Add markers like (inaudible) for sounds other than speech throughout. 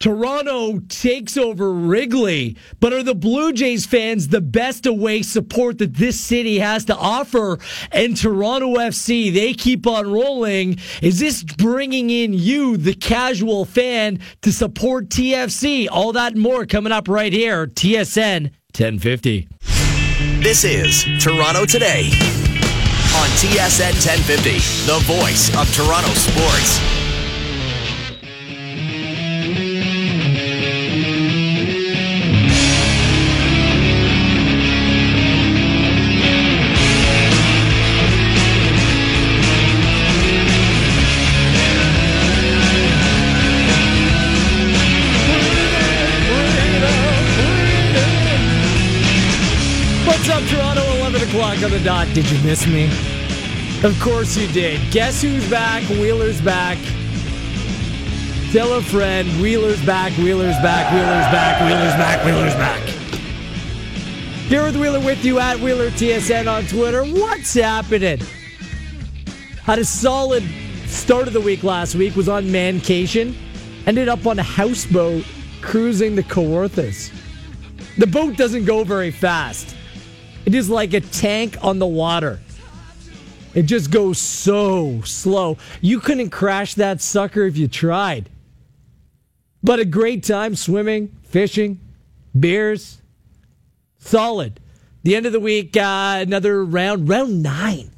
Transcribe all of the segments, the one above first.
Toronto takes over Wrigley, but are the Blue Jays fans the best away support that this city has to offer? And Toronto FC, they keep on rolling. Is this bringing in you, the casual fan, to support TFC? All that more coming up right here, TSN 1050. This is Toronto Today on TSN 1050, the voice of Toronto sports. 11 o'clock on the dot. Did you miss me? Of course you did. Guess who's back? Wheeler's back. Tell a friend. Wheeler's back. Wheeler's back. Wheeler's back. Wheeler's back. Wheeler's back. Here with Wheeler with you at Wheeler TSN on Twitter. What's happening? Had a solid start of the week last week. Was on Mancation. Ended up on a houseboat cruising the Kawarthas. The boat doesn't go very fast. It is like a tank on the water. It just goes so slow. You couldn't crash that sucker if you tried. But a great time swimming, fishing, beers. Solid. The end of the week, uh, another round, round nine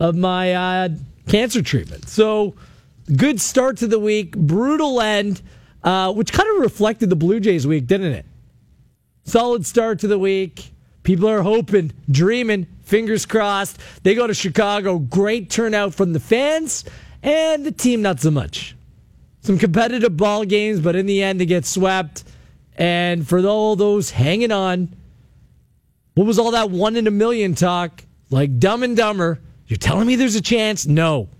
of my uh, cancer treatment. So, good start to the week, brutal end, uh, which kind of reflected the Blue Jays week, didn't it? Solid start to the week. People are hoping, dreaming, fingers crossed. They go to Chicago. Great turnout from the fans and the team, not so much. Some competitive ball games, but in the end, they get swept. And for all those hanging on, what was all that one in a million talk? Like dumb and dumber. You're telling me there's a chance? No.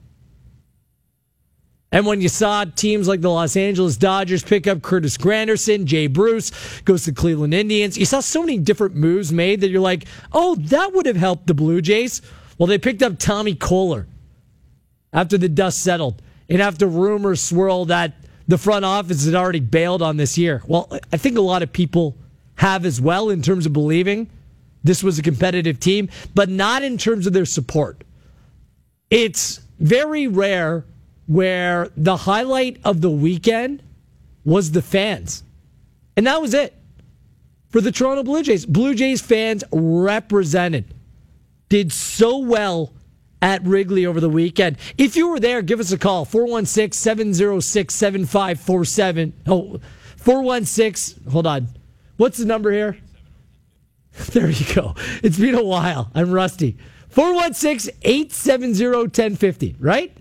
And when you saw teams like the Los Angeles Dodgers pick up Curtis Granderson, Jay Bruce goes to Cleveland Indians, you saw so many different moves made that you're like, oh, that would have helped the Blue Jays. Well, they picked up Tommy Koehler after the dust settled and after rumors swirled that the front office had already bailed on this year. Well, I think a lot of people have as well in terms of believing this was a competitive team, but not in terms of their support. It's very rare where the highlight of the weekend was the fans. And that was it for the Toronto Blue Jays. Blue Jays fans represented, did so well at Wrigley over the weekend. If you were there, give us a call 416 706 7547. Oh, 416, hold on. What's the number here? (laughs) There you go. It's been a while. I'm rusty. 416 870 1050, right?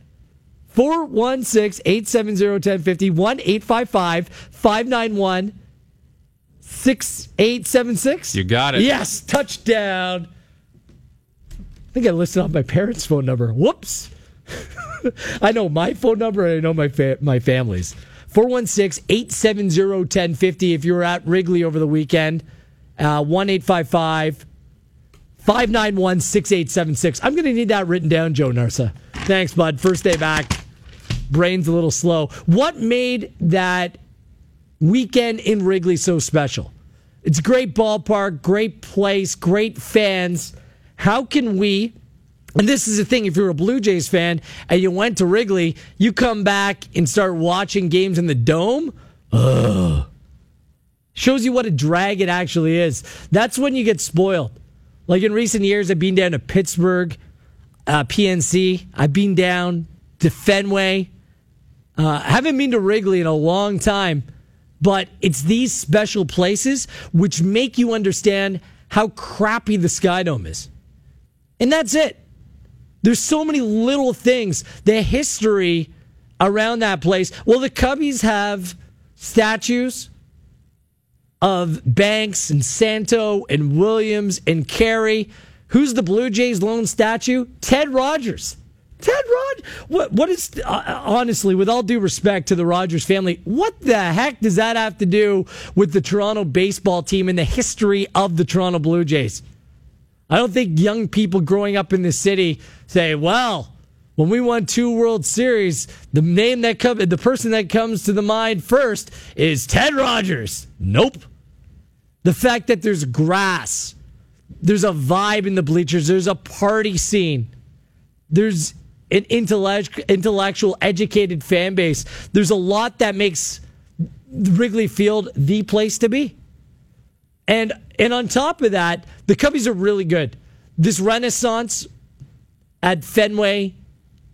416 870 1050 1 855 591 6876. You got it. Yes, touchdown. I think I listed off my parents' phone number. Whoops. (laughs) I know my phone number and I know my fa- my family's. 416 870 1050 if you were at Wrigley over the weekend. Uh, 1 855 591 6876. I'm going to need that written down, Joe Narsa. Thanks, bud. First day back. Brain's a little slow. What made that weekend in Wrigley so special? It's a great ballpark, great place, great fans. How can we, and this is the thing, if you're a Blue Jays fan and you went to Wrigley, you come back and start watching games in the dome? Ugh. Shows you what a drag it actually is. That's when you get spoiled. Like in recent years, I've been down to Pittsburgh, uh, PNC. I've been down to Fenway. Uh, haven't been to Wrigley in a long time, but it's these special places which make you understand how crappy the Sky Dome is. And that's it. There's so many little things. The history around that place. Well, the Cubbies have statues of Banks and Santo and Williams and Caray. Who's the Blue Jays lone statue? Ted Rogers. Ted Rod, what what is uh, honestly, with all due respect to the Rogers family, what the heck does that have to do with the Toronto baseball team and the history of the Toronto Blue Jays? I don't think young people growing up in the city say, "Well, when we won two World Series, the name that come, the person that comes to the mind first is Ted Rogers. Nope. The fact that there's grass, there's a vibe in the bleachers, there's a party scene, there's an intellectual, educated fan base. There's a lot that makes Wrigley Field the place to be. And and on top of that, the Cubbies are really good. This renaissance at Fenway,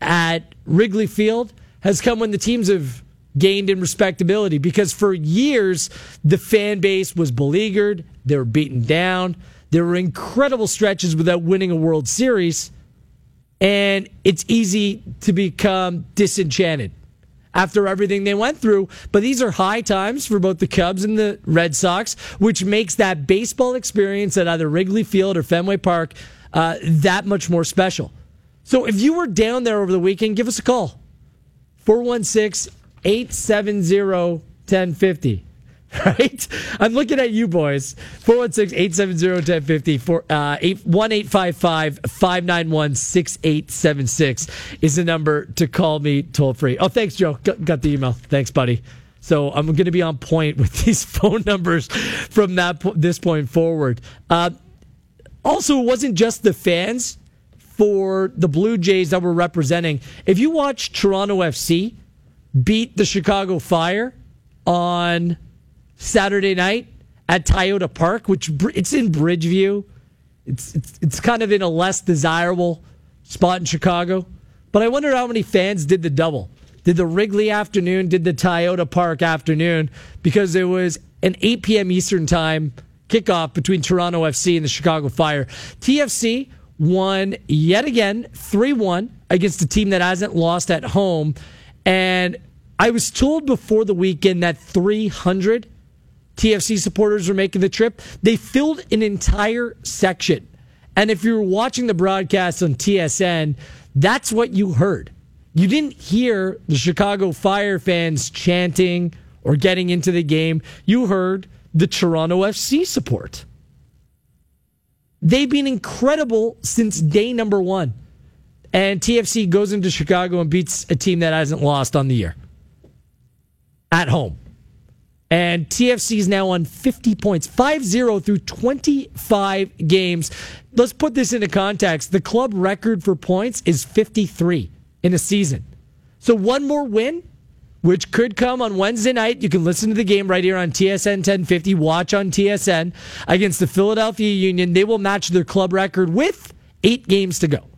at Wrigley Field, has come when the teams have gained in respectability because for years the fan base was beleaguered, they were beaten down, there were incredible stretches without winning a World Series, and it's easy to become disenchanted after everything they went through. But these are high times for both the Cubs and the Red Sox, which makes that baseball experience at either Wrigley Field or Fenway Park uh, that much more special. So if you were down there over the weekend, give us a call 416 870 1050 (laughs) right? I'm looking at you boys. 416 870 1050 1 855 591 6876 is the number to call me toll free. Oh, thanks, Joe. Got the email. Thanks, buddy. So I'm going to be on point with (laughs) these phone numbers from that this point forward. Uh, also, it wasn't just the fans for the Blue Jays that were representing. If you watch Toronto FC beat the Chicago Fire on Saturday night at Toyota Park, which it's in Bridgeview. It's, it's it's kind of in a less desirable spot in Chicago. But I wonder how many fans did the double. Did the Wrigley afternoon, did the Toyota Park afternoon, because it was an 8 p.m. Eastern time kickoff between Toronto FC and the Chicago Fire. TFC won yet again 3 1 against a team that hasn't lost at home. And I was told before the weekend that 300 TFC supporters were making the trip, they filled an entire section. And if you were watching the broadcast on TSN, that's what you heard. You didn't hear the Chicago Fire fans chanting or getting into the game. You heard the Toronto FC support. They've been incredible since day number one. And TFC goes into Chicago and beats a team that hasn't lost on the year at home. And TFC is now on 50 points, 5 0 through 25 games. Let's put this into context. The club record for points is 53 in a season. So one more win, which could come on Wednesday night. You can listen to the game right here on TSN 1050, watch on TSN against the Philadelphia Union. They will match their club record with eight games to go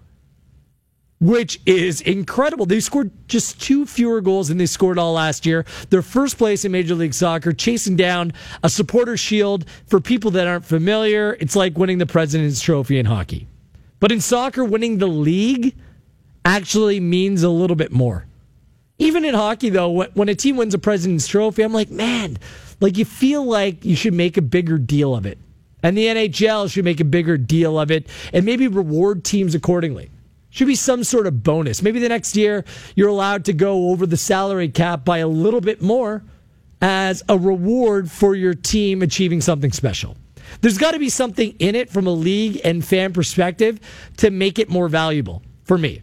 which is incredible. They scored just two fewer goals than they scored all last year. They're first place in Major League Soccer, chasing down a supporter shield. For people that aren't familiar, it's like winning the President's Trophy in hockey. But in soccer, winning the league actually means a little bit more. Even in hockey, though, when a team wins a President's Trophy, I'm like, man, like you feel like you should make a bigger deal of it. And the NHL should make a bigger deal of it and maybe reward teams accordingly. Should be some sort of bonus. Maybe the next year you're allowed to go over the salary cap by a little bit more as a reward for your team achieving something special. There's got to be something in it from a league and fan perspective to make it more valuable for me.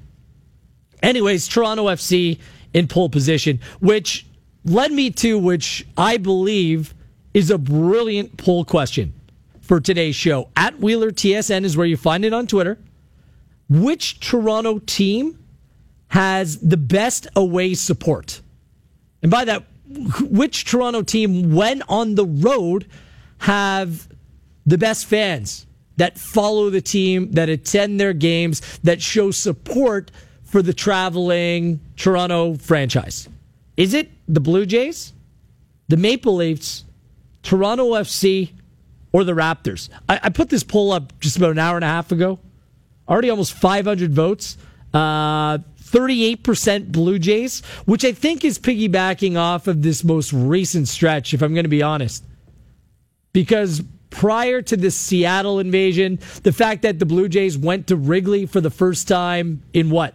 Anyways, Toronto FC in pole position, which led me to which I believe is a brilliant poll question for today's show. At Wheeler TSN is where you find it on Twitter which Toronto team has the best away support? And by that, which Toronto team, when on the road, have the best fans that follow the team, that attend their games, that show support for the traveling Toronto franchise? Is it the Blue Jays, the Maple Leafs, Toronto FC, or the Raptors? I, I put this poll up just about an hour and a half ago already almost 500 votes. Uh, 38% Blue Jays, which I think is piggybacking off of this most recent stretch, if I'm going to be honest. Because prior to the Seattle invasion, the fact that the Blue Jays went to Wrigley for the first time in what,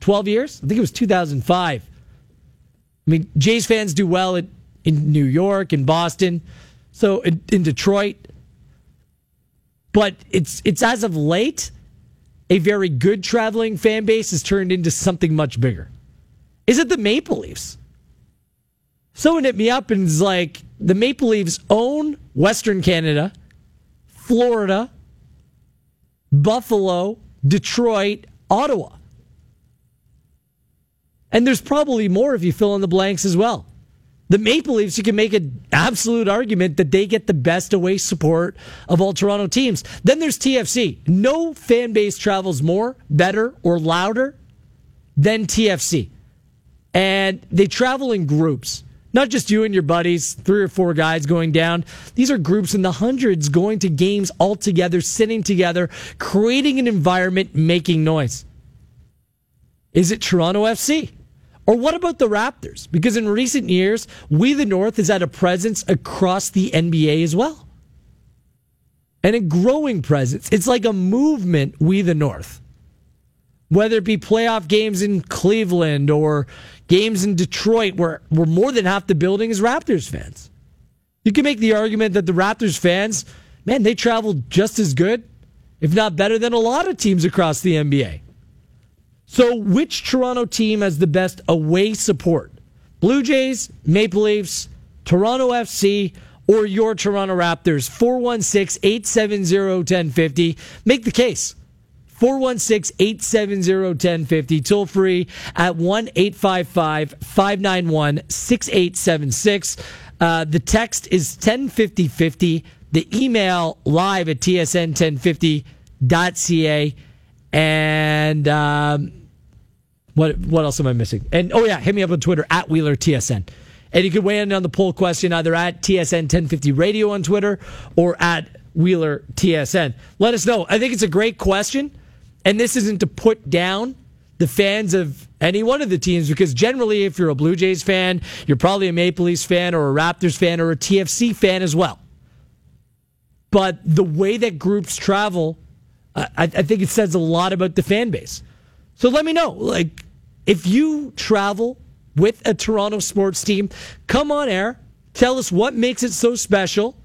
12 years? I think it was 2005. I mean, Jays fans do well in, in New York and Boston, so in, in Detroit. But it's it's as of late a very good traveling fan base has turned into something much bigger? Is it the Maple Leafs? Someone hit me up and is like, the Maple Leafs own Western Canada, Florida, Buffalo, Detroit, Ottawa. And there's probably more if you fill in the blanks as well. The Maple Leafs, you can make an absolute argument that they get the best away support of all Toronto teams. Then there's TFC. No fan base travels more, better, or louder than TFC. And they travel in groups. Not just you and your buddies, three or four guys going down. These are groups in the hundreds going to games all together, sitting together, creating an environment, making noise. Is it Toronto FC? Or what about the Raptors? Because in recent years, We the North has had a presence across the NBA as well. And a growing presence. It's like a movement, We the North. Whether it be playoff games in Cleveland or games in Detroit where, where more than half the building is Raptors fans. You can make the argument that the Raptors fans, man, they travel just as good, if not better than a lot of teams across the NBA. So, which Toronto team has the best away support? Blue Jays, Maple Leafs, Toronto FC, or your Toronto Raptors? 416 870 1050. Make the case. 416 870 1050. Toll free at 1 855 591 6876. Uh, the text is 105050. The email live at tsn1050.ca. And um, what what else am I missing? And oh yeah, hit me up on Twitter at Wheeler TSN. And you can weigh in on the poll question either at TSN 1050 Radio on Twitter or at Wheeler TSN. Let us know. I think it's a great question. And this isn't to put down the fans of any one of the teams because generally, if you're a Blue Jays fan, you're probably a Maple Leafs fan or a Raptors fan or a TFC fan as well. But the way that groups travel I, I think it says a lot about the fan base. So let me know, like, if you travel with a Toronto sports team, come on air, tell us what makes it so special,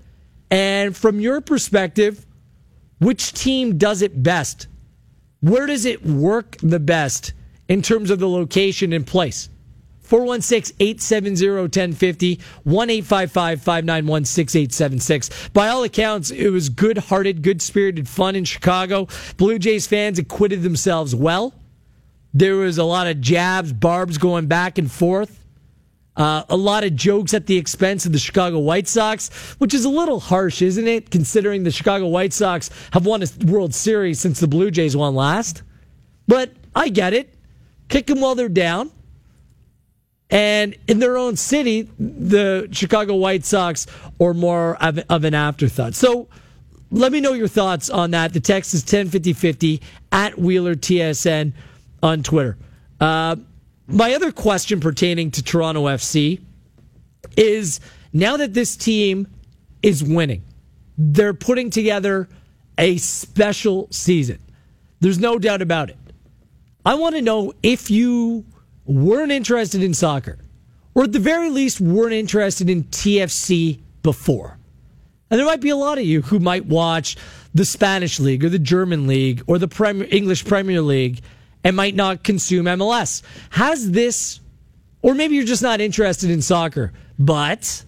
and from your perspective, which team does it best? Where does it work the best in terms of the location and place? 416 870 1050, 1 855 591 6876. By all accounts, it was good hearted, good spirited fun in Chicago. Blue Jays fans acquitted themselves well. There was a lot of jabs, barbs going back and forth. Uh, a lot of jokes at the expense of the Chicago White Sox, which is a little harsh, isn't it? Considering the Chicago White Sox have won a World Series since the Blue Jays won last. But I get it. Kick them while they're down. And in their own city, the Chicago White Sox are more of, of an afterthought. So let me know your thoughts on that. The text is 105050 at Wheeler TSN on Twitter. Uh, my other question pertaining to Toronto FC is now that this team is winning, they're putting together a special season. There's no doubt about it. I want to know if you weren't interested in soccer, or at the very least weren't interested in TFC before. And there might be a lot of you who might watch the Spanish League or the German League or the Premier, English Premier League and might not consume MLS. Has this, or maybe you're just not interested in soccer, but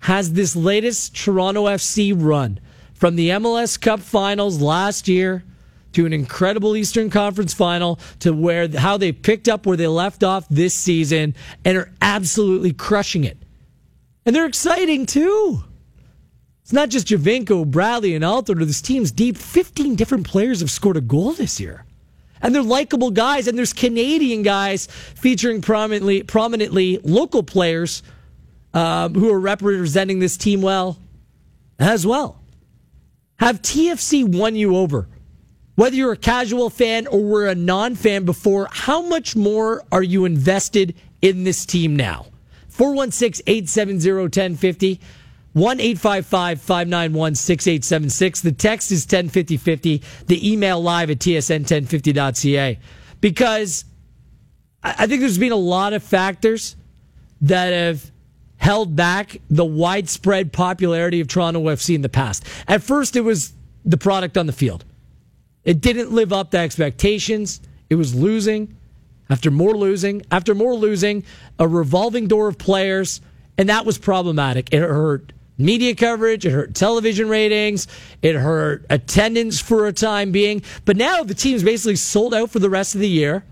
has this latest Toronto FC run from the MLS Cup finals last year to an incredible Eastern Conference final to where how they picked up where they left off this season and are absolutely crushing it. And they're exciting too. It's not just Giovinco, Bradley, and Altidore. This team's deep. 15 different players have scored a goal this year. And they're likable guys, and there's Canadian guys featuring prominently, prominently local players um, who are representing this team well as well. Have TFC won you over? Whether you're a casual fan or were a non fan before, how much more are you invested in this team now? 416 870 1050. 1 855 591 6876. The text is 105050. The email live at tsn1050.ca. Because I think there's been a lot of factors that have held back the widespread popularity of Toronto FC in the past. At first, it was the product on the field. It didn't live up to expectations. It was losing after more losing, after more losing, a revolving door of players, and that was problematic. It hurt media coverage, it hurt television ratings, it hurt attendance for a time being. But now the team's basically sold out for the rest of the year.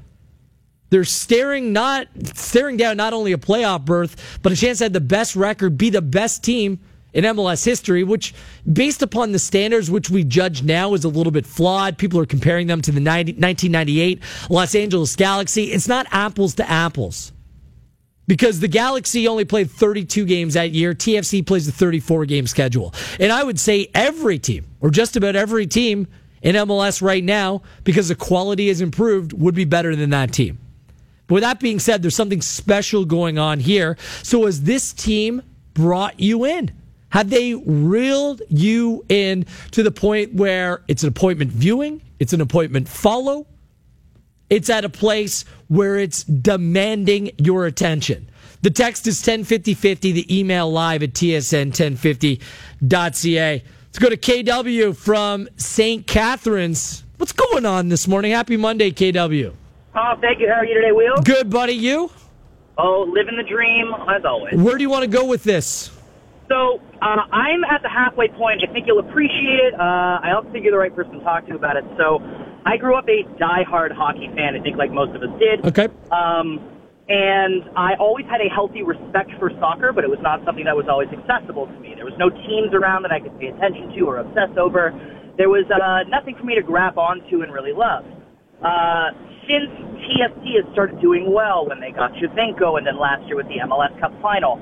They're staring not staring down not only a playoff berth, but a chance to have the best record, be the best team in MLS history, which, based upon the standards which we judge now, is a little bit flawed. People are comparing them to the 90, 1998 Los Angeles Galaxy. It's not apples to apples because the Galaxy only played 32 games that year. TFC plays a 34 game schedule. And I would say every team, or just about every team in MLS right now, because the quality has improved, would be better than that team. But with that being said, there's something special going on here. So has this team brought you in? Have they reeled you in to the point where it's an appointment viewing, it's an appointment follow, it's at a place where it's demanding your attention? The text is 105050, the email live at tsn1050.ca. Let's go to KW from St. Catharines. What's going on this morning? Happy Monday, KW. Oh, thank you. How are you today, Will? Good, buddy. You? Oh, living the dream, as always. Where do you want to go with this? So uh, I'm at the halfway point. I think you'll appreciate it. Uh, I also think you're the right person to talk to about it. So I grew up a die-hard hockey fan. I think like most of us did. Okay. Um, and I always had a healthy respect for soccer, but it was not something that was always accessible to me. There was no teams around that I could pay attention to or obsess over. There was uh, nothing for me to grab onto and really love. Uh, since TFC has started doing well when they got Giovinco and then last year with the MLS Cup final,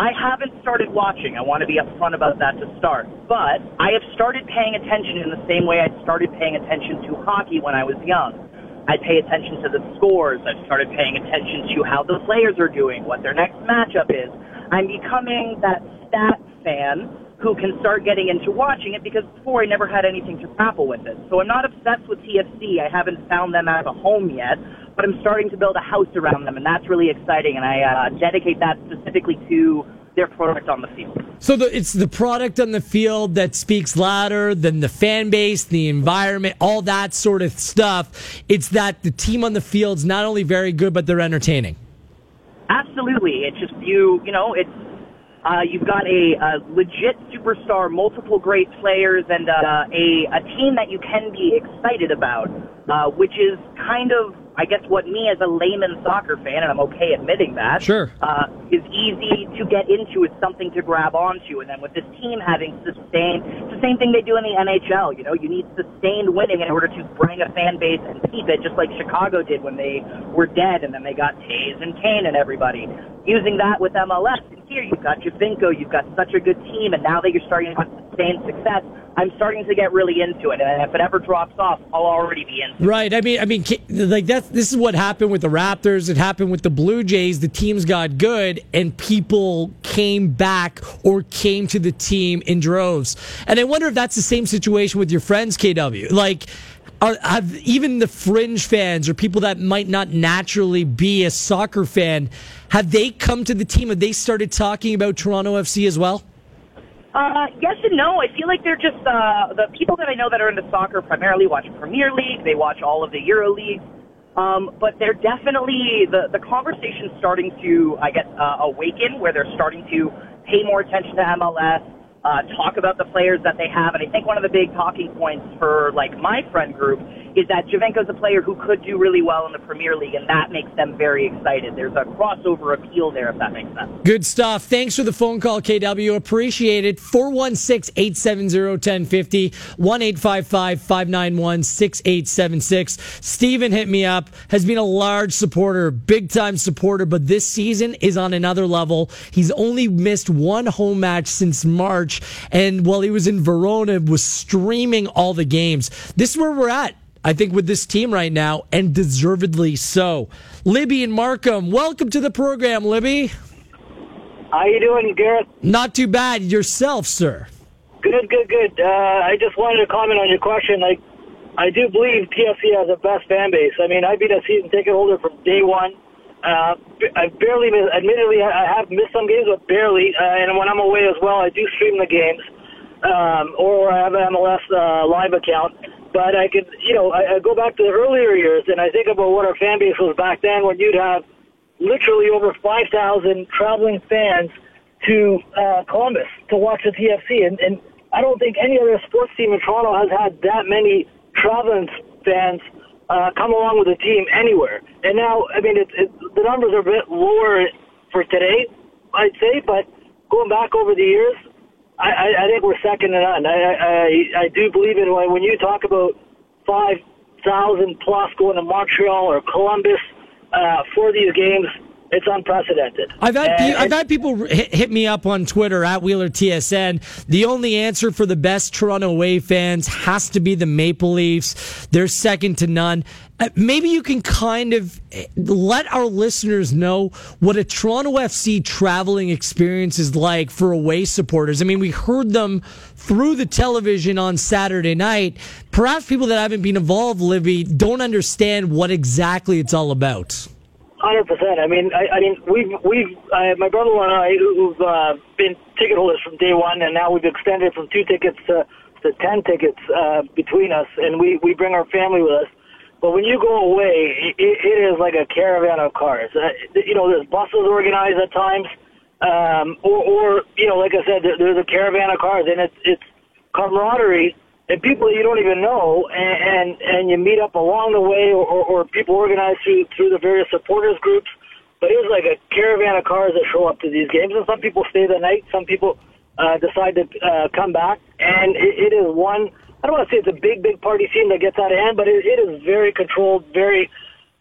I haven't started watching. I want to be upfront about that to start. But I have started paying attention in the same way I started paying attention to hockey when I was young. I pay attention to the scores. I've started paying attention to how the players are doing, what their next matchup is. I'm becoming that stat fan who can start getting into watching it because before I never had anything to grapple with it. So I'm not obsessed with TFC. I haven't found them as a home yet, but I'm starting to build a house around them, and that's really exciting. And I uh, dedicate that specifically to their product on the field. So the, it's the product on the field that speaks louder than the fan base, the environment, all that sort of stuff. It's that the team on the field's not only very good, but they're entertaining. Absolutely. It's just you, you know, it's uh, you've got a, a legit superstar, multiple great players, and uh, a, a team that you can be excited about, uh, which is kind of, I guess, what me as a layman soccer fan, and I'm okay admitting that, Sure. uh, is easy to get into. It's something to grab onto. And then with this team having sustained, it's the same thing they do in the NHL. You know, you need sustained winning in order to bring a fan base and keep it, just like Chicago did when they were dead and then they got Toews and Kane and everybody. Using that with MLS. Here you've got Giovinco, you've got such a good team, and now that you're starting to have sustained success, I'm starting to get really into it. And if it ever drops off, I'll already be in. Right. I mean, I mean, like that's this is what happened with the Raptors. It happened with the Blue Jays. The teams got good, and people came back or came to the team in droves. And I wonder if that's the same situation with your friends, KW. Like. Are, have even the fringe fans or people that might not naturally be a soccer fan, have they come to the team? Have they started talking about Toronto FC as well? Uh, yes and no. I feel like they're just uh, the people that I know that are into soccer primarily watch Premier League. They watch all of the Euro leagues. Um, but they're definitely the the conversation's starting to, I guess, uh, awaken where they're starting to pay more attention to MLS, uh, talk about the players that they have, and I think one of the big talking points for like my friend group is that Giovinco's a player who could do really well in the Premier League, and that makes them very excited. There's a crossover appeal there, if that makes sense. Good stuff. Thanks for the phone call, KW. Appreciate it. 416 870 1050, 1 855 591 6876. Steven hit me up, has been a large supporter, big time supporter, but this season is on another level. He's only missed one home match since March, and while he was in Verona, was streaming all the games. This is where we're at. I think with this team right now, and deservedly so. Libby and Markham, welcome to the program, Libby. How you doing, Gareth? Not too bad. Yourself, sir. Good, good, good. Uh, I just wanted to comment on your question. Like, I do believe TFC has the best fan base. I mean, I've been a season ticket holder from day one. Uh, I barely, admittedly, I have missed some games, but barely. Uh, and when I'm away as well, I do stream the games, um, or I have an MLS uh, live account. But I could, you know, I, I go back to the earlier years and I think about what our fan base was back then when you'd have literally over 5,000 traveling fans to uh, Columbus to watch the TFC. And, and I don't think any other sports team in Toronto has had that many traveling fans uh, come along with the team anywhere. And now, I mean, it, it, the numbers are a bit lower for today, I'd say, but going back over the years, I, I, think we're second to none. I, I, I do believe in when you talk about 5,000 plus going to Montreal or Columbus uh, for these games, it's unprecedented. I've had and, I've had people hit, hit, me up on Twitter at Wheeler TSN. The only answer for the best Toronto away fans has to be the Maple Leafs. They're second to none. Uh, maybe you can kind of eh, let our listeners know what a Toronto FC traveling experience is like for away supporters. I mean, we heard them through the television on Saturday night. Perhaps people that haven't been involved, Libby, don't understand what exactly it's all about. Hundred percent. I mean, I, I mean, we've we've uh, my brother-in-law and I who've uh, been ticket holders from day one, and now we've extended from two tickets to to ten tickets uh, between us, and we we bring our family with us. But when you go away, it, it is like a caravan of cars. Uh, you know, there's buses organized at times, um, or or you know, like I said, there, there's a caravan of cars, and it's it's camaraderie and people you don't even know, and and, and you meet up along the way, or, or, people organize through through the various supporters groups. But it's like a caravan of cars that show up to these games, and some people stay the night, some people uh, decide to uh, come back, and it, it is one. I don't want to say it's a big, big party scene that gets out of hand, but it, it is very controlled, very.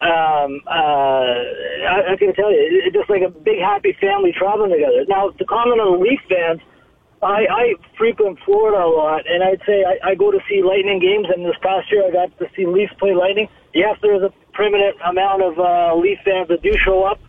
Um, uh, I, I can tell you, it's just like a big, happy family traveling together. Now, to comment on the Leaf fans, I, I frequent Florida a lot, and I'd say I, I go to see Lightning games. And this past year, I got to see Leafs play Lightning. Yes, there's a permanent amount of uh, Leaf fans that do show up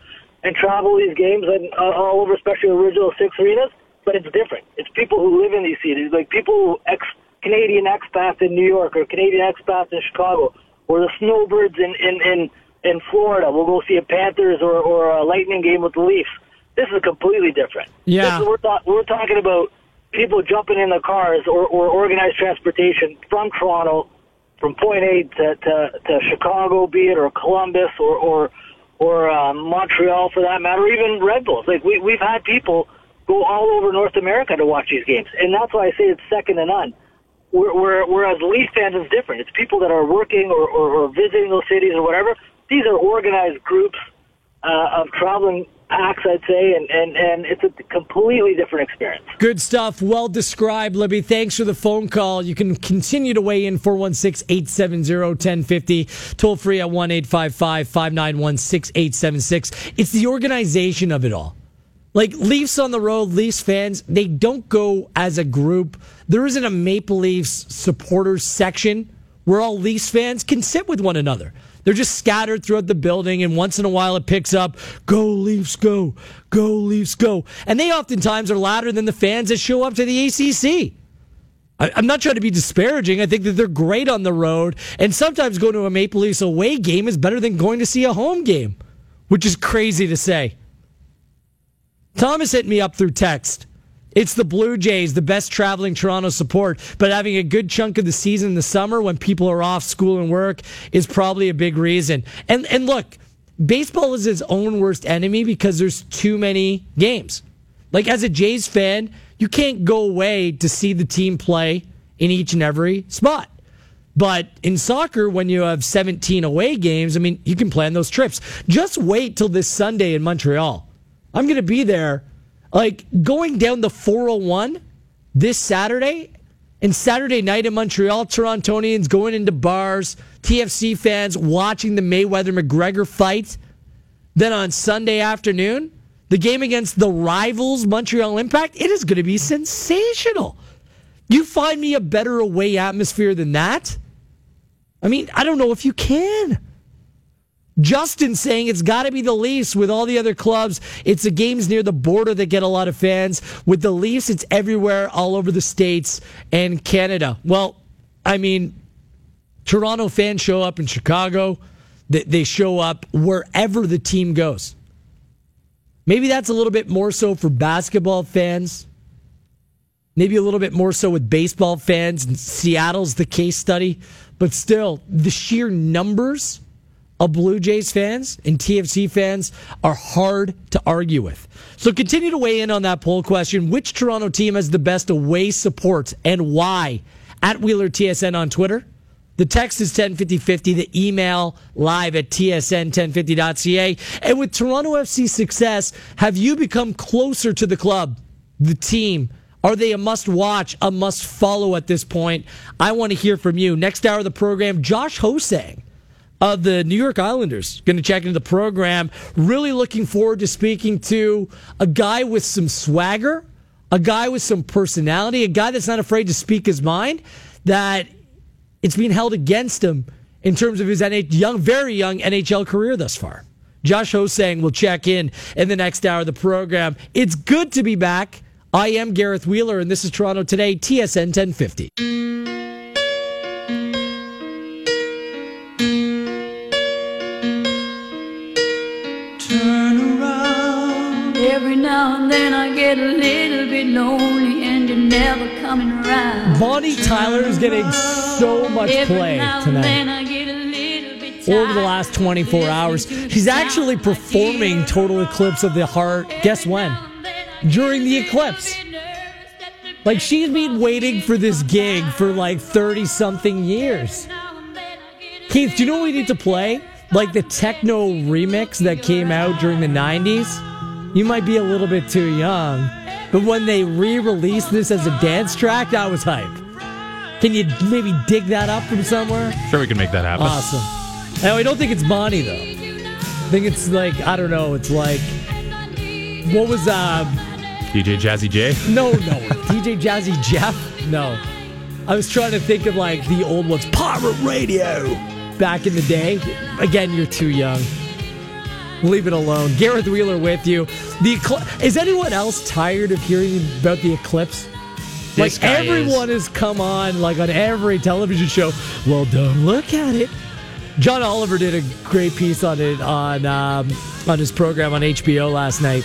and travel these games and uh, all over, especially the original six arenas. But it's different. It's people who live in these cities, like people ex Canadian expats in New York or Canadian expats in Chicago, or the snowbirds in in in, in Florida. We'll go see a Panthers or or a Lightning game with the Leafs. This is completely different. Yeah, we're, th- we're talking about people jumping in the cars or, or organized transportation from Toronto, from point A to, to, to Chicago, be it, or Columbus, or or, or um, Montreal for that matter, even Red Bulls. Like we we've had people go all over North America to watch these games, and that's why I say it's second to none. We're where whereas Leaf fans is different. It's people that are working or, or, or visiting those cities or whatever. These are organized groups uh, of traveling packs, I'd say, and, and, and it's a completely different experience. Good stuff. Well described, Libby. Thanks for the phone call. You can continue to weigh in 416 870 1050, toll free at 1 855 591 6876. It's the organization of it all. Like Leafs on the road, Leafs fans, they don't go as a group. There isn't a Maple Leafs supporters section where all Leafs fans can sit with one another. They're just scattered throughout the building, and once in a while it picks up, go Leafs, go, go Leafs, go. And they oftentimes are louder than the fans that show up to the ACC. I, am not trying to be disparaging. I think that they're great on the road, and sometimes going to a Maple Leafs away game is better than going to see a home game, which is crazy to say. Thomas hit me up through text. It's the Blue Jays, the best traveling Toronto support, but having a good chunk of the season in the summer when people are off school and work is probably a big reason. And and look, baseball is its own worst enemy because there's too many games. Like as a Jays fan, you can't go away to see the team play in each and every spot. But in soccer, when you have 17 away games, I mean, you can plan those trips. Just wait till this Sunday in Montreal. I'm going to be there like going down the 401 this Saturday and Saturday night in Montreal, Torontonians going into bars, TFC fans watching the Mayweather McGregor fight. Then on Sunday afternoon, the game against the rivals Montreal Impact, it is going to be sensational. You find me a better away atmosphere than that? I mean, I don't know if you can. Justin saying it's got to be the Leafs with all the other clubs. It's the games near the border that get a lot of fans. With the Leafs, it's everywhere, all over the States and Canada. Well, I mean, Toronto fans show up in Chicago, they show up wherever the team goes. Maybe that's a little bit more so for basketball fans. Maybe a little bit more so with baseball fans, Seattle's the case study. But still, the sheer numbers of Blue Jays fans and TFC fans are hard to argue with. So continue to weigh in on that poll question. Which Toronto team has the best away support and why? At Wheeler TSN on Twitter. The text is 105050, the email live at tsn1050.ca. And with Toronto FC success, have you become closer to the club, the team? Are they a must watch, a must follow at this point? I want to hear from you. Next hour of the program, Josh Ho-Sang of the New York Islanders going to check into the program. Really looking forward to speaking to a guy with some swagger, a guy with some personality, a guy that's not afraid to speak his mind. That it's being held against him in terms of his young, very young NHL career thus far. Josh Ho-Sang will check in in the next hour of the program. It's good to be back. I am Gareth Wheeler, and this is Toronto Today, TSN 1050. Bonnie Tyler is getting so much play tonight. Over the last 24 hours, she's actually performing Total Eclipse of the Heart. Guess when? During the eclipse. Like she's been waiting for this gig for like 30 something years. Keith, do you know what we need to play? Like the techno remix that came out during the 90s? You might be a little bit too young, but when they re released this as a dance track, that was hype. Can you maybe dig that up from somewhere? Sure, we can make that happen. Awesome. Now, I don't think it's Bonnie, though. I think it's like, I don't know, it's like, what was, uh, DJ Jazzy J? no, no, DJ Jazzy Jeff? No. I was trying to think of like the old ones, Pirate Radio, back in the day. Again, you're too young. Leave it alone. Gareth Wheeler with you. The Ecl- is anyone else tired of hearing about the eclipse? This like everyone has come on, like on every television show. Well, don't look at it. John Oliver did a great piece on it on um, on his program on HBO last night,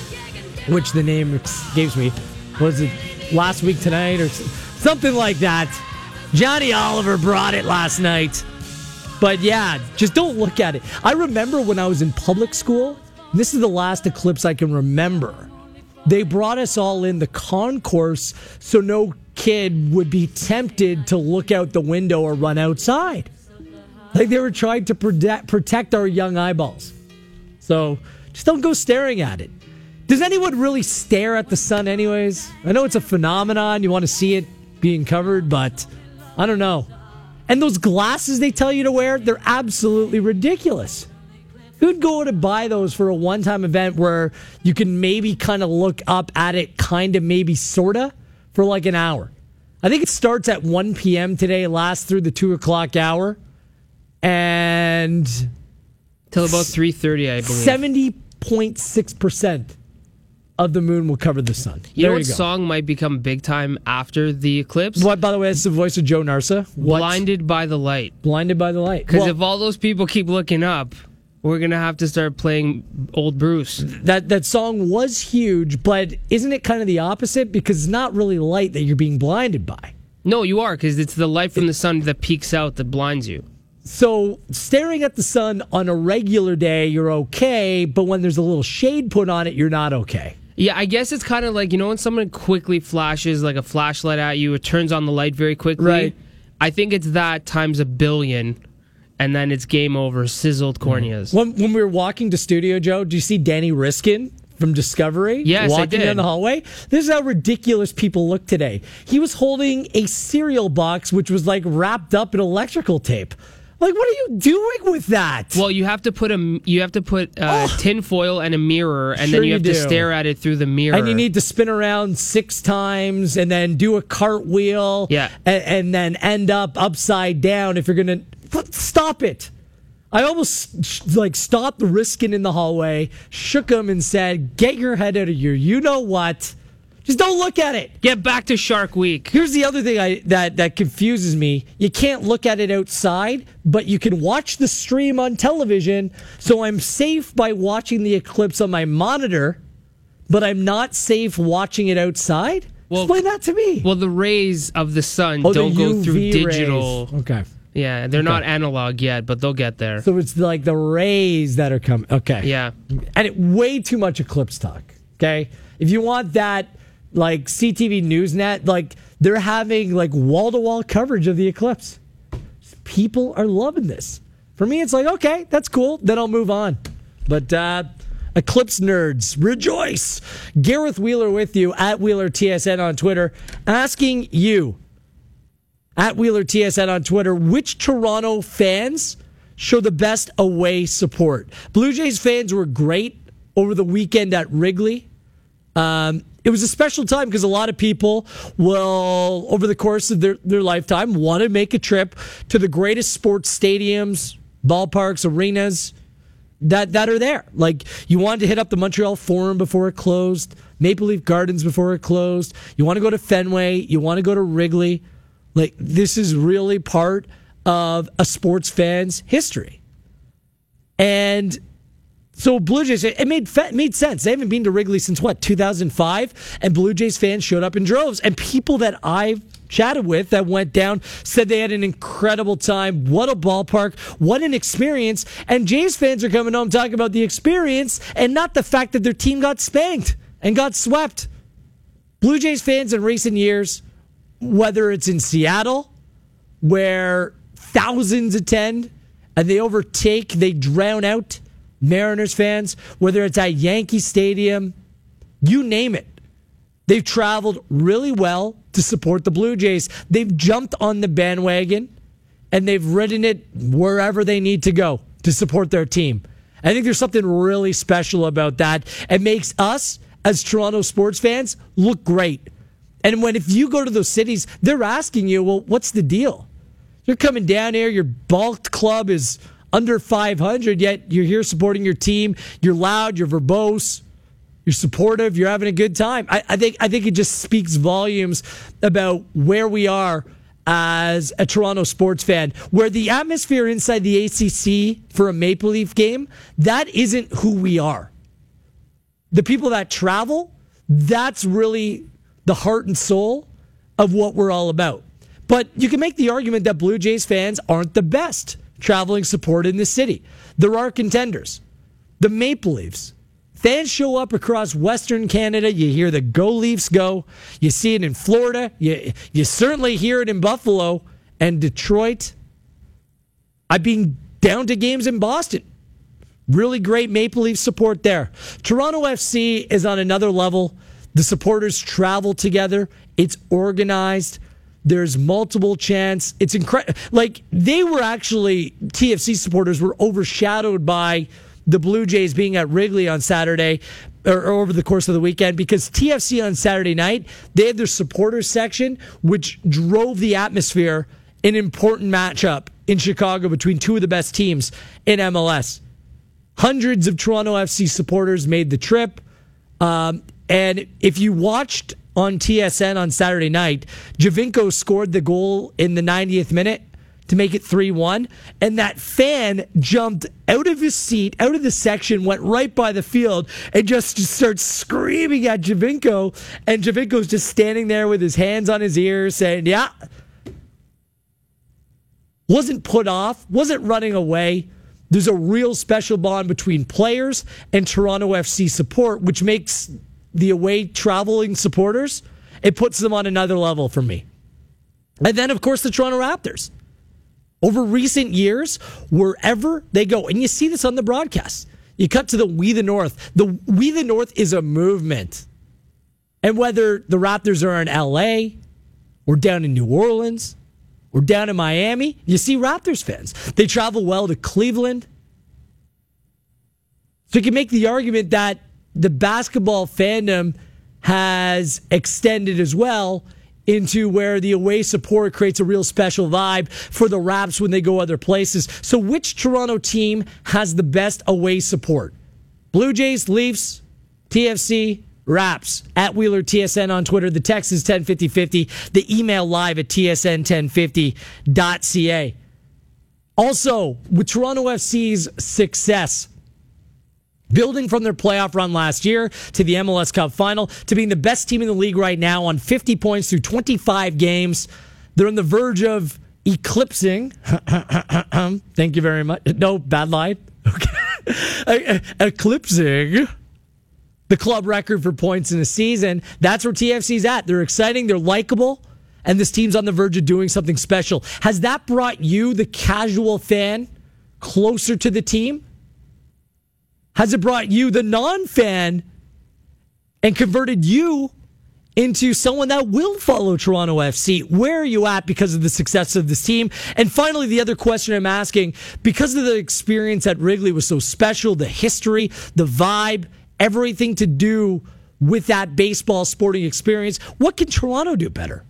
which the name escapes me. Was it last week tonight or something like that? Johnny Oliver brought it last night. But yeah, just don't look at it. I remember when I was in public school, this is the last eclipse I can remember. They brought us all in the concourse so no kid would be tempted to look out the window or run outside. Like they were trying to protect, our young eyeballs. So just don't go staring at it. Does anyone really stare at the sun, anyways? I know it's a phenomenon. You want to see it being covered, but I don't know. And those glasses they tell you to wear, they're absolutely ridiculous. Who'd go to buy those for a one time event where you can maybe kind of look up at it, kind of, maybe, sort of, for like an hour? I think it starts at 1 p.m. today, lasts through the 2 o'clock hour. And Till about 3.30, I believe. 70.6% of the moon will cover the sun. You there know what you song might become big time after the eclipse? What, by the way, that's the voice of Joe Narsa. What? Blinded by the Light. Blinded by the light. Because Well, if all those people keep looking up, we're going to have to start playing Old Bruce. that that song was huge, but isn't it kind of the opposite? Because it's not really light that you're being blinded by. No, you are, because it's the light from the sun that peeks out that blinds you. So staring at the sun on a regular day, you're okay, but when there's a little shade put on it, you're not okay. Yeah, I guess it's kind of like, you know, when someone quickly flashes like a flashlight at you, it turns on the light very quickly. Right. I think it's that times a billion, and then it's game over, sizzled mm-hmm. corneas. When when we were walking to studio, Joe, do you see Danny Riskin from Discovery? Yes, walking down the hallway. This is how ridiculous people look today. He was holding a cereal box which was like wrapped up in electrical tape. Like, what are you doing with that? Well, you have to put a you have to put uh, tin foil and a mirror, and Sure then you you have to stare at it through the mirror. and you need to spin around six times and then do a cartwheel. Yeah. And, and then end up upside down if you're gonna stop it. I almost like stopped Riskin in the hallway, shook him, and said, "Get your head out of here! you know what." Just don't look at it. get back to Shark Week. Here's the other thing I, that that confuses me. You can't look at it outside, but you can watch the stream on television. So I'm safe by watching the eclipse on my monitor, but I'm not safe watching it outside. Well, Explain that to me. well, the rays of the sun oh, don't go through UV rays. digital. Okay. Yeah, they're not analog yet, but they'll get there. So it's like the rays that are coming. Okay. yeah. and it way too much eclipse talk. Okay, if you want that, like CTV Newsnet, like they're having like wall to wall coverage of the eclipse. People are loving this. For me, it's like okay, that's cool. Then I'll move on. But uh, eclipse nerds, rejoice! Gareth Wheeler with you at Wheeler TSN on Twitter, asking you at Wheeler TSN on Twitter, which Toronto fans show the best away support? Blue Jays fans were great over the weekend at Wrigley. Um, it was a special time because a lot of people will, over the course of their, their lifetime, want to make a trip to the greatest sports stadiums, ballparks, arenas that that are there. Like you wanted to hit up the Montreal Forum before it closed, Maple Leaf Gardens before it closed. You want to go to Fenway. You want to go to Wrigley. Like this is really part of a sports fan's history, and so Blue Jays, it made made sense. They haven't been to Wrigley since what 2005, and Blue Jays fans showed up in droves. And people that I've chatted with that went down said they had an incredible time. What a ballpark! What an experience! And Jays fans are coming home talking about the experience and not the fact that their team got spanked and got swept. Blue Jays fans in recent years, whether it's in Seattle, where thousands attend and they overtake, they drown out Mariners fans, whether it's at Yankee Stadium, you name it. They've traveled really well to support the Blue Jays. They've jumped on the bandwagon and they've ridden it wherever they need to go to support their team. I think there's something really special about that. It makes us, as Toronto sports fans, look great. And when if you go to those cities, they're asking you, well, what's the deal? You're coming down here, your bulk club is under 500, yet you're here supporting your team. You're loud, you're verbose, you're supportive, you're having a good time. I, I think I think it just speaks volumes about where we are as a Toronto sports fan, where the atmosphere inside the ACC for a Maple Leaf game, that isn't who we are. The people that travel, that's really the heart and soul of what we're all about. But you can make the argument that Blue Jays fans aren't the best traveling support in the city. There are contenders. The Maple Leafs. Fans show up across Western Canada. You hear the Go Leafs go. You see it in Florida. You, you certainly hear it in Buffalo and Detroit. I've been down to games in Boston. Really great Maple Leaf support there. Toronto FC is on another level. The supporters travel together. It's organized. There's multiple chants. It's incredible. Like they were actually TFC supporters were overshadowed by the Blue Jays being at Wrigley on Saturday or, over the course of the weekend because TFC on Saturday night they had their supporters section, which drove the atmosphere. An important matchup in Chicago between two of the best teams in MLS. Hundreds of Toronto FC supporters made the trip. Um, and if you watched on TSN on Saturday night, Giovinco scored the goal in the 90th minute to make it 3 1. And that fan jumped out of his seat, out of the section, went right by the field, and just, starts screaming at Giovinco. And Giovinco's just standing there with his hands on his ears saying, Yeah. Wasn't put off, wasn't running away. There's a real special bond between players and Toronto FC support, which makes the away traveling supporters, it puts them on another level for me. And then, of course, the Toronto Raptors. Over recent years, wherever they go, and you see this on the broadcast, you cut to the We the North. The We the North is a movement. And whether the Raptors are in LA or down in New Orleans or down in Miami, you see Raptors fans. They travel well to Cleveland. So you can make the argument that the basketball fandom has extended as well into where the away support creates a real special vibe for the Raps when they go other places. So, which Toronto team has the best away support? Blue Jays, Leafs, TFC, Raps at Wheeler TSN on Twitter. The text is 105050. The email live at tsn1050.ca. Also, with Toronto FC's success, building from their playoff run last year to the MLS Cup final to being the best team in the league right now on 50 points through 25 games. They're on the verge of eclipsing. (laughs) Thank you very much. No, bad line. (laughs) Okay. eclipsing the club record for points in a season. That's where TFC's at. They're exciting, they're likable, and this team's on the verge of doing something special. Has that brought you, the casual fan, closer to the team? Has it brought you, the non fan, and converted you into someone that will follow Toronto FC? Where are you at because of the success of this team? And finally, the other question I'm asking because of the experience at Wrigley was so special, the history, the vibe, everything to do with that baseball sporting experience, what can Toronto do better?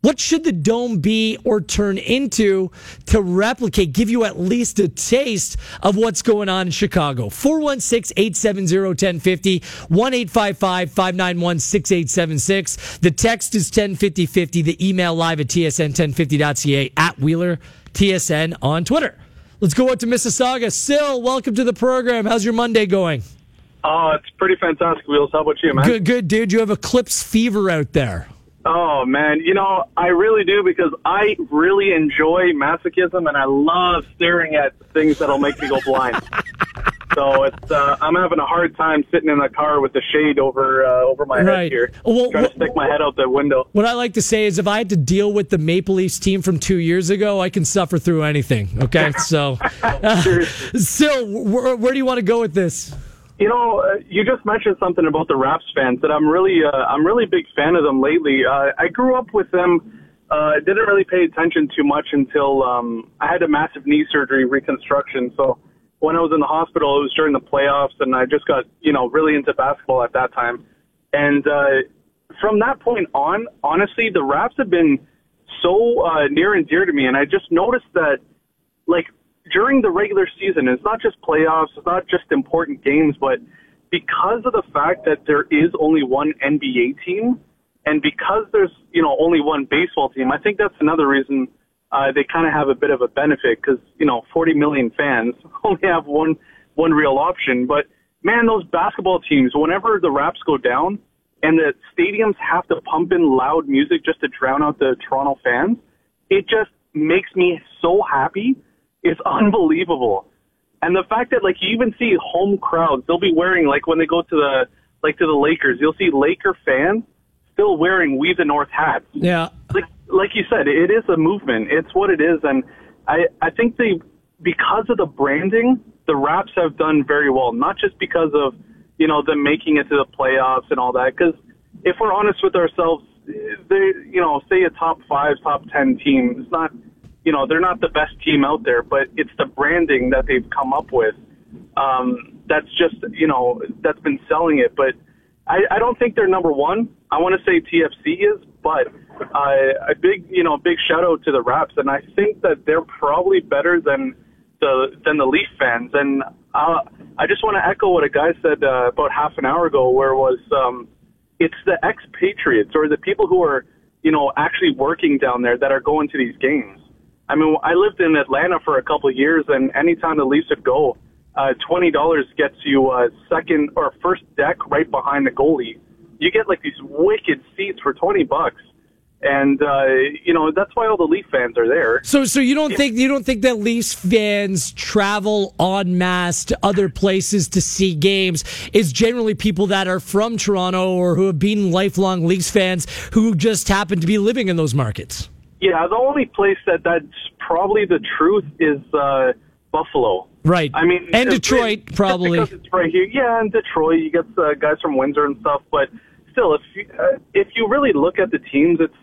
What should the dome be or turn into to replicate, give you at least a taste of what's going on in Chicago? 416 870 1050, 1 855 591 6876. The text is 105050. The email live at tsn1050.ca at Wheeler TSN on Twitter. Let's go out to Mississauga. Sil, welcome to the program. How's your Monday going? Oh, it's pretty fantastic, Wheels. How about you, man? Good, good, dude. You have eclipse fever out there. Oh man, you know I really do because I really enjoy masochism and I love staring at things that'll make me go blind. (laughs) so it's uh, I'm having a hard time sitting in the car with the shade over uh, over my Right. head here, Well, trying to stick my head out the window. What I like to say is if I had to deal with the Maple Leafs team from two years ago, I can suffer through anything. Okay. So, (laughs) uh, (laughs) Sil, where, where do you want to go with this? You know, uh, you just mentioned something about the Raps fans that I'm really, uh, I'm really big fan of them lately. Uh, I grew up with them. Uh, didn't really pay attention too much until um, I had a massive knee surgery reconstruction. So when I was in the hospital, it was during the playoffs, and I just got, you know, really into basketball at that time. And uh, from that point on, honestly, the Raps have been so uh, near and dear to me, and I just noticed that, like during the regular season, it's not just playoffs, it's not just important games, but because of the fact that there is only one NBA team, and because there's you know only one baseball team, I think that's another reason uh, they kind of have a bit of a benefit because you know 40 million fans (laughs) only have one one real option. But man, those basketball teams, whenever the Raps go down and the stadiums have to pump in loud music just to drown out the Toronto fans, it just makes me so happy. It's unbelievable. And the fact that like you even see home crowds, they'll be wearing like when they go to the like to the Lakers, you'll see Laker fans still wearing We the North hats. Yeah. Like like you said, it is a movement. It's what it is, and I I think they because of the branding, the Raps have done very well. Not just because of you know them making it to the playoffs and all that. Because if we're honest with ourselves, they you know say a top five, top ten team, it's not you know they're not the best team out there, but it's the branding that they've come up with um, that's just you know that's been selling it. But I, I don't think they're number one. I want to say TFC is, but uh, a big you know big shout out to the Raps, and I think that they're probably better than the than the Leaf fans. And uh, I just want to echo what a guy said uh, about half an hour ago, where it was um, it's the expatriates or the people who are you know actually working down there that are going to these games. I mean, I lived in Atlanta for a couple of years, and anytime the Leafs would go, uh, twenty dollars gets you uh, second or first deck right behind the goalie. You get like these wicked seats for twenty bucks, and uh, you know that's why all the Leaf fans are there. So, so you don't think you don't think that Leafs fans travel en masse to other places to see games? Is generally people that are from Toronto or who have been lifelong Leafs fans who just happen to be living in those markets. Yeah, the only place that that's probably the truth is uh, Buffalo. Right. I mean, and Detroit just probably. because it's right here. Yeah, and Detroit, you get uh, guys from Windsor and stuff. But still, if you, uh, if you really look at the teams, it's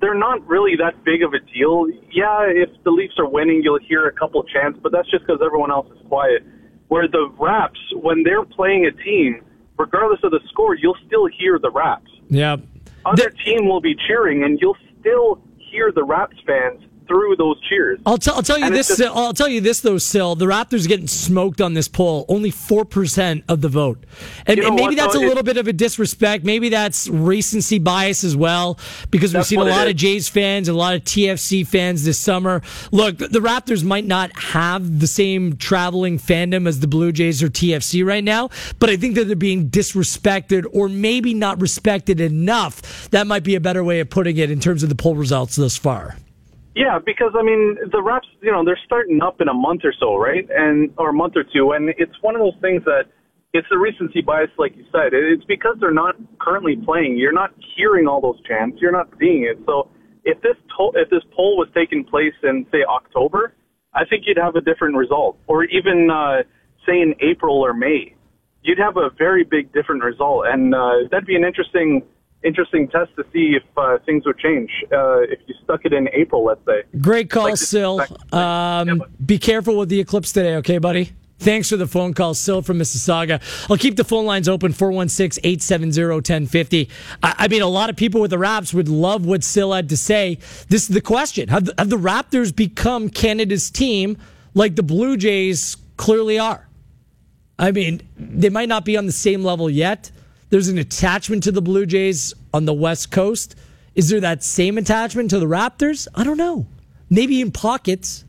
they're not really that big of a deal. Yeah, if the Leafs are winning, you'll hear a couple chants, but that's just because everyone else is quiet. Where the Raps, when they're playing a team, regardless of the score, you'll still hear the Raps. Yeah. Other team will be cheering, and you'll still hear the Raps fans through those cheers. I'll, t- I'll tell you And this. just- I'll tell you this though, Sil. The Raptors are getting smoked on this poll. Only four percent of the vote, and, and maybe what, that's though? a It- little bit of a disrespect. Maybe that's recency bias as well, because we've seen a lot of Jays fans, and a lot of TFC fans this summer. Look, the Raptors might not have the same traveling fandom as the Blue Jays or TFC right now, but I think that they're being disrespected, or maybe not respected enough. That might be a better way of putting it in terms of the poll results thus far. Yeah, because I mean the Raps, you know, they're starting up in a month or so, right? And or a month or two, and it's one of those things that it's a recency bias, like you said. It's because they're not currently playing. You're not hearing all those chants. You're not seeing it. So if this to- if this poll was taking place in say October, I think you'd have a different result, or even uh, say in April or May, you'd have a very big different result, and uh, that'd be an interesting interesting test to see if uh, things would change uh, if you stuck it in April, let's say. Great call, Like Sil. Um, be careful with the eclipse today, okay, buddy? Thanks for the phone call, Sil from Mississauga. I'll keep the phone lines open 416 870 1050. I mean, a lot of people with the Raps would love what Sil had to say. This is the question Have the, have the Raptors become Canada's team like the Blue Jays clearly are? I mean, they might not be on the same level yet. There's an attachment to the Blue Jays on the West Coast. Is there that same attachment to the Raptors? I don't know. Maybe in pockets.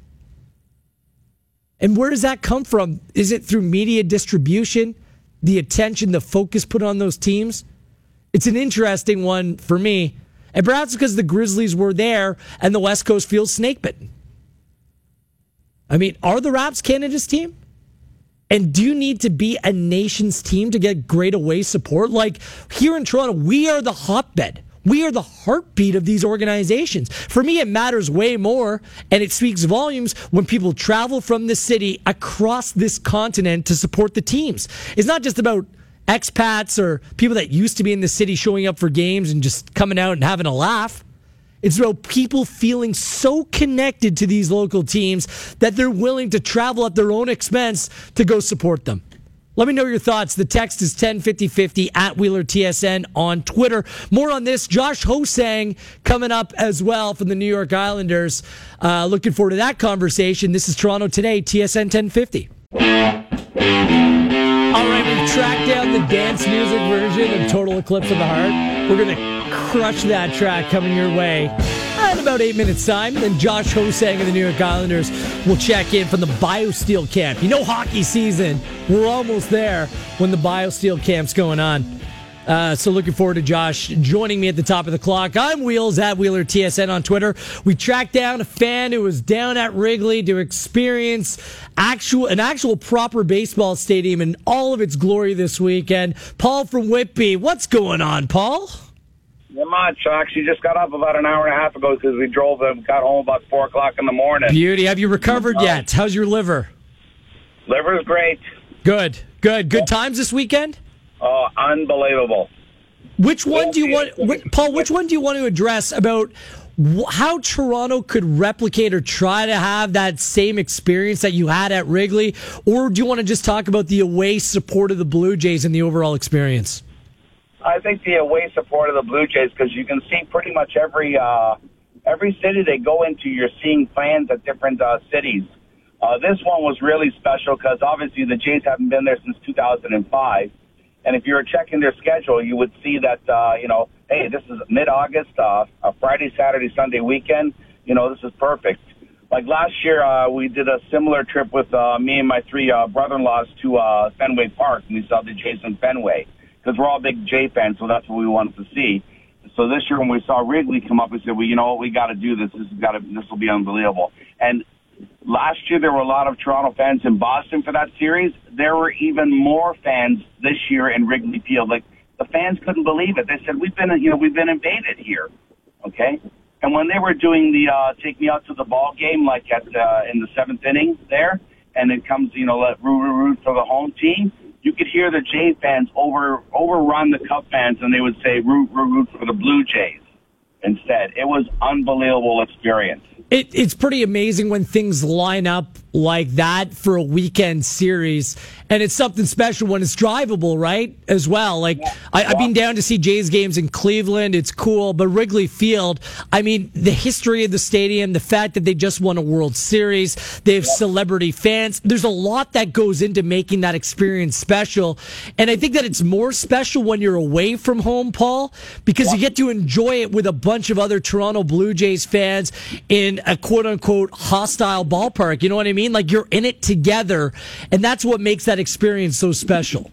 And where does that come from? Is it through media distribution, the attention, the focus put on those teams? It's an interesting one for me. And perhaps because the Grizzlies were there and the West Coast feels snake bitten. I mean, are the Raps Canada's team? And do you need to be a nation's team to get great away support? Like here in Toronto, we are the hotbed. We are the heartbeat of these organizations. For me, it matters way more, and it speaks volumes when people travel from the city across this continent to support the teams. It's not just about expats or people that used to be in the city showing up for games and just coming out and having a laugh. It's about people feeling so connected to these local teams that they're willing to travel at their own expense to go support them. Let me know your thoughts. The text is 105050 at Wheeler TSN on Twitter. More on this. Josh Ho-Sang coming up as well from the New York Islanders. Uh, looking forward to that conversation. This is Toronto Today, TSN 1050. All right, we've tracked down the dance music version of Total Eclipse of the Heart. We're going to crush that track coming your way in about eight minutes' time. Then Josh Ho-Sang of the New York Islanders will check in from the BioSteel camp. You know, hockey season, we're almost there when the BioSteel camp's going on. Uh, so looking forward to Josh joining me at the top of the clock. I'm Wheels at Wheeler TSN on Twitter. We tracked down a fan who was down at Wrigley to experience actual an actual proper baseball stadium in all of its glory this weekend. Paul from Whitby, what's going on, Paul? Not much. I actually just got up about an hour and a half ago because we drove and got home about four o'clock in the morning. Beauty. Have you recovered uh-huh. yet? How's your liver? Liver's great. Good. Good. Good times this weekend. Oh, unbelievable. Which one do you want, Paul? Which one do you want to address about how Toronto could replicate or try to have that same experience that you had at Wrigley, or do you want to just talk about the away support of the Blue Jays and the overall experience? I think the away support of the Blue Jays because you can see pretty much every uh, every city they go into, you're seeing fans at different uh, cities. Uh, this one was really special because obviously the Jays haven't been there since 2005. And if you were checking their schedule, you would see that, uh, you know, hey, this is mid-August, uh, a Friday, Saturday, Sunday weekend. You know, this is perfect. Like last year, uh, we did a similar trip with uh, me and my three uh, brother-in-laws to uh, Fenway Park, and we saw the Jays in Fenway because we're all big Jay fans, so that's what we wanted to see. So this year, when we saw Wrigley come up, we said, well, you know what, we got to do this. This has got to, this will be unbelievable. And last year, there were a lot of Toronto fans in Boston for that series. There were even more fans this year in Wrigley Field. Like the fans couldn't believe it. They said, we've been, you know, we've been invaded here. Okay. And when they were doing the uh, take me out to the ball game, like at uh, in the seventh inning there, and it comes, you know, let root root for the home team. You could hear the Jay fans over overrun the Cub fans, and they would say root root root for the Blue Jays instead. It was unbelievable experience. It, it's pretty amazing when things line up like that for a weekend series. And it's something special when it's drivable, right? As well. Like, I, I've been down to see Jays games in Cleveland. It's cool. But Wrigley Field, I mean, the history of the stadium, the fact that they just won a World Series, they have celebrity fans. There's a lot that goes into making that experience special. And I think that it's more special when you're away from home, Paul, because you get to enjoy it with a bunch of other Toronto Blue Jays fans in a quote unquote hostile ballpark. You know what I mean? Like you're in it together. And that's what makes that experience so special.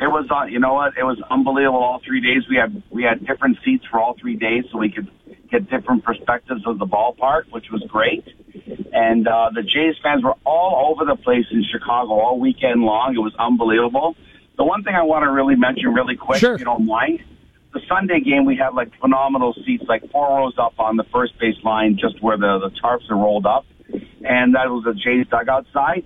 It was, uh, you know what? It was unbelievable. All three days we had we had different seats for all three days, so we could get different perspectives of the ballpark, which was great. And uh, the Jays fans were all over the place in Chicago all weekend long. It was unbelievable. The one thing I want to really mention really quick, Sure. if you don't mind, the Sunday game we had like phenomenal seats, like four rows up on the first base line, just where the the tarps are rolled up, and that was the Jays dugout side.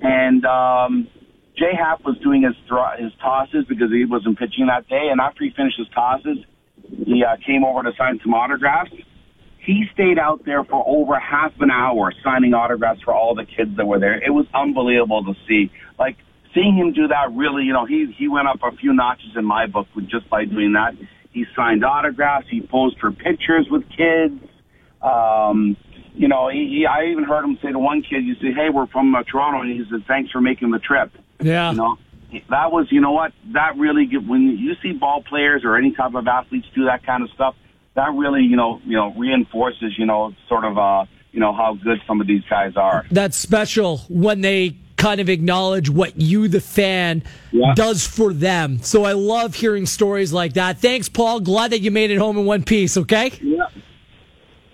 And um, Jay Happ was doing his thro- his tosses because he wasn't pitching that day, and after he finished his tosses, he uh, came over to sign some autographs. He stayed out there for over half an hour signing autographs for all the kids that were there. It was unbelievable to see. Like seeing him do that really, you know, he he went up a few notches in my book with just by doing that. He signed autographs, he posed for pictures with kids. Um, you know, he, he, I even heard him say to one kid, "You say, hey, we're from uh, Toronto," and he said, "Thanks for making the trip." Yeah. You know, that was, you know what, that really, get- when you see ball players or any type of athletes do that kind of stuff, that really, you know, you know, reinforces, you know, sort of, uh, you know, how good some of these guys are. That's special when they kind of acknowledge what you, the fan, Yeah. does for them. So I love hearing stories like that. Thanks, Paul. Glad that you made it home in one piece, okay? Yeah.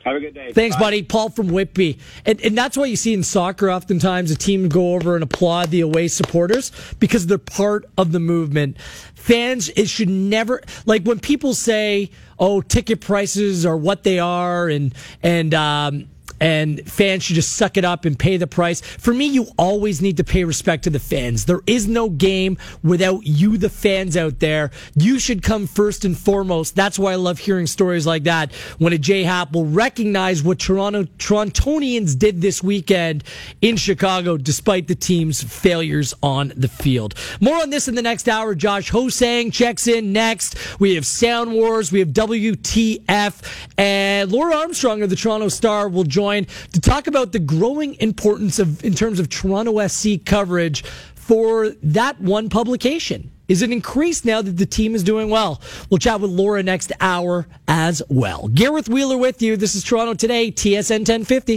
Have a good day. Thanks, Bye. buddy. Paul from Whitby. And, and that's why you see in soccer oftentimes a team go over and applaud the away supporters because they're part of the movement. Fans, it should never, like when people say, oh, ticket prices are what they are and, and, um, and fans should just suck it up and pay the price. For me, you always need to pay respect to the fans. There is no game without you, the fans out there. You should come first and foremost. That's why I love hearing stories like that when a J Happ will recognize what Toronto Torontonians did this weekend in Chicago despite the team's failures on the field. More on this in the next hour. Josh Ho-Sang checks in next. We have Sound Wars. We have WTF. And Laura Armstrong of the Toronto Star will join to talk about the growing importance of, in terms of Toronto FC coverage for that one publication. Is it increased now that the team is doing well? We'll chat with Laura next hour as well. Gareth Wheeler with you. This is Toronto Today, TSN 1050.